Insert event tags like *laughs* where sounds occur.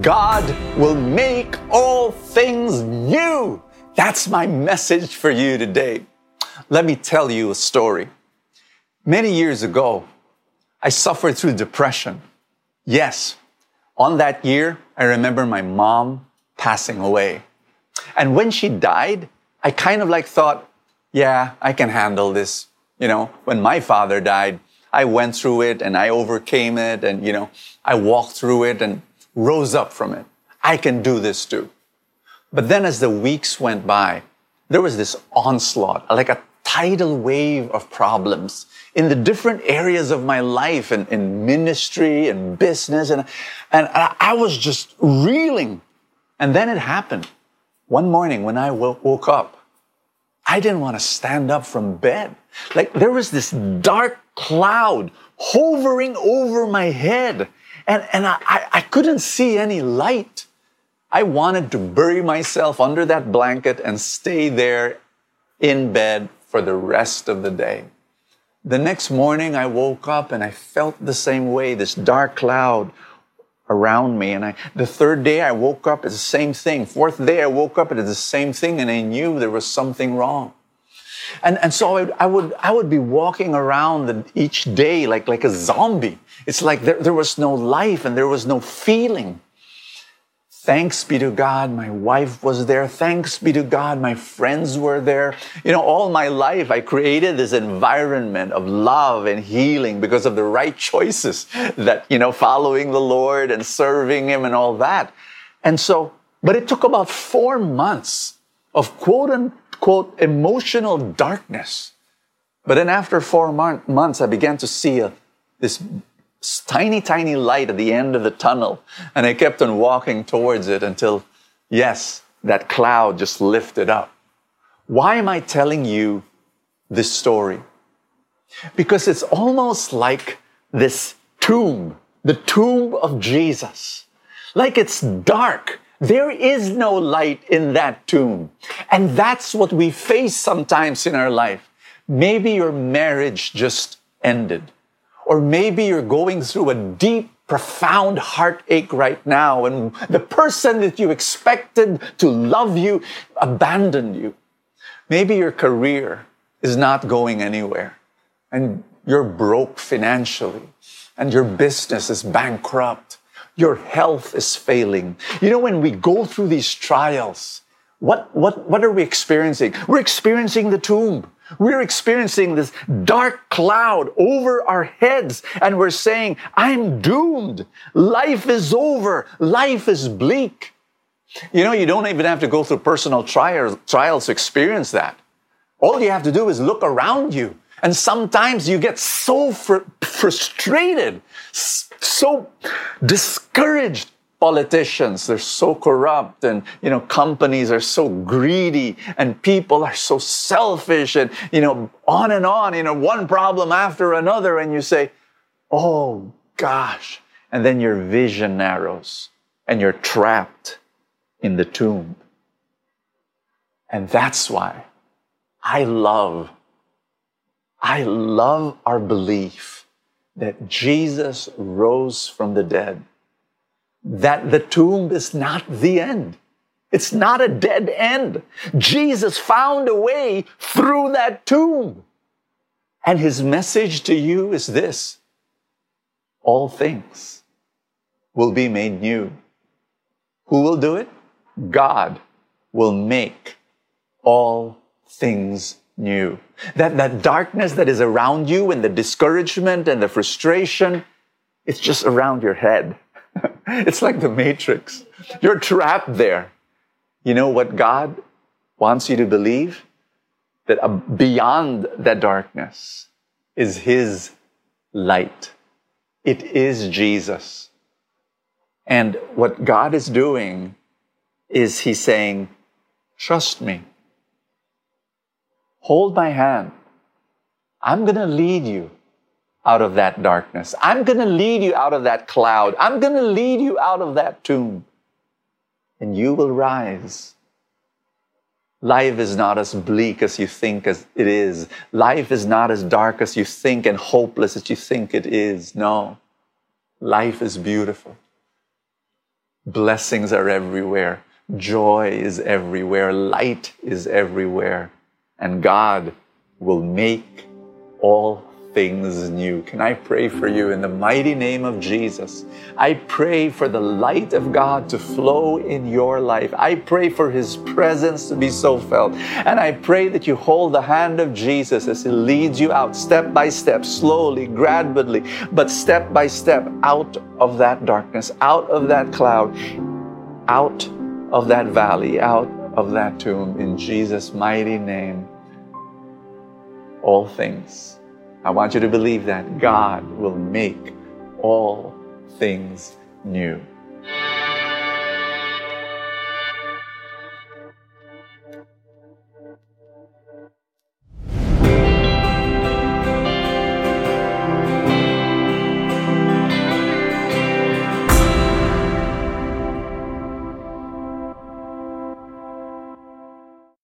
God will make all things new. That's my message for you today. Let me tell you a story. Many years ago, I suffered through depression. Yes, on that year, I remember my mom passing away. And when she died, I kind of like thought, yeah, I can handle this. You know, when my father died, I went through it and I overcame it and, you know, I walked through it and rose up from it. I can do this too. But then as the weeks went by, there was this onslaught, like a tidal wave of problems in the different areas of my life and in ministry and business. And, and I was just reeling. And then it happened. One morning when I woke up, I didn't want to stand up from bed. Like there was this dark cloud hovering over my head and, and I, I couldn't see any light. I wanted to bury myself under that blanket and stay there in bed for the rest of the day. The next morning, I woke up and I felt the same way, this dark cloud around me. And I, the third day, I woke up, it's the same thing. Fourth day, I woke up, it's the same thing, and I knew there was something wrong. And, and so I would, I would, I would be walking around each day like, like a zombie. It's like there, there was no life and there was no feeling. Thanks be to God, my wife was there. Thanks be to God, my friends were there. You know, all my life I created this environment of love and healing because of the right choices that, you know, following the Lord and serving Him and all that. And so, but it took about four months of quote unquote emotional darkness. But then after four months, I began to see a, this tiny, tiny light at the end of the tunnel. And I kept on walking towards it until, yes, that cloud just lifted up. Why am I telling you this story? Because it's almost like this tomb, the tomb of Jesus. Like it's dark. There is no light in that tomb. And that's what we face sometimes in our life. Maybe your marriage just ended. Or maybe you're going through a deep, profound heartache right now, and the person that you expected to love you abandoned you. Maybe your career is not going anywhere, and you're broke financially, and your business is bankrupt. Your health is failing. You know, when we go through these trials, what, what, what are we experiencing? We're experiencing the tomb. We're experiencing this dark cloud over our heads and we're saying, I'm doomed. Life is over. Life is bleak. You know, you don't even have to go through personal trials, trials to experience that. All you have to do is look around you. And sometimes you get so fr- frustrated, so discouraged. Politicians they're so corrupt and you know companies are so greedy and people are so selfish and you know on and on you know one problem after another and you say oh gosh. And then your vision narrows and you're trapped in the tomb. And that's why i love i love our belief that jesus rose from the dead that the tomb is not the end. It's not a dead end. Jesus found a way through that tomb. And his message to you is this all things will be made new. Who will do it? God will make all things new. That, that darkness that is around you and the discouragement and the frustration, it's just around your head. *laughs* it's like the matrix. You're trapped there. You know what God wants you to believe? That uh, beyond that darkness is His light. It is Jesus. And what God is doing is He's saying, Trust me. Hold my hand. I'm going to lead you out of that darkness. I'm going to lead you out of that cloud. I'm going to lead you out of that tomb. And you will rise. Life is not as bleak as you think as it is. Life is not as dark as you think and hopeless as you think it is. No. Life is beautiful. Blessings are everywhere. Joy is everywhere. Light is everywhere. And God will make all things new. Can I pray for you in the mighty name of Jesus? I pray for the light of God to flow in your life. I pray for His presence to be so felt. And I pray that you hold the hand of Jesus as He leads you out step by step, slowly, gradually, but step by step out of that darkness, out of that cloud, out of that valley, out of that tomb in Jesus' mighty name. All things I want you to believe that God will make all things new.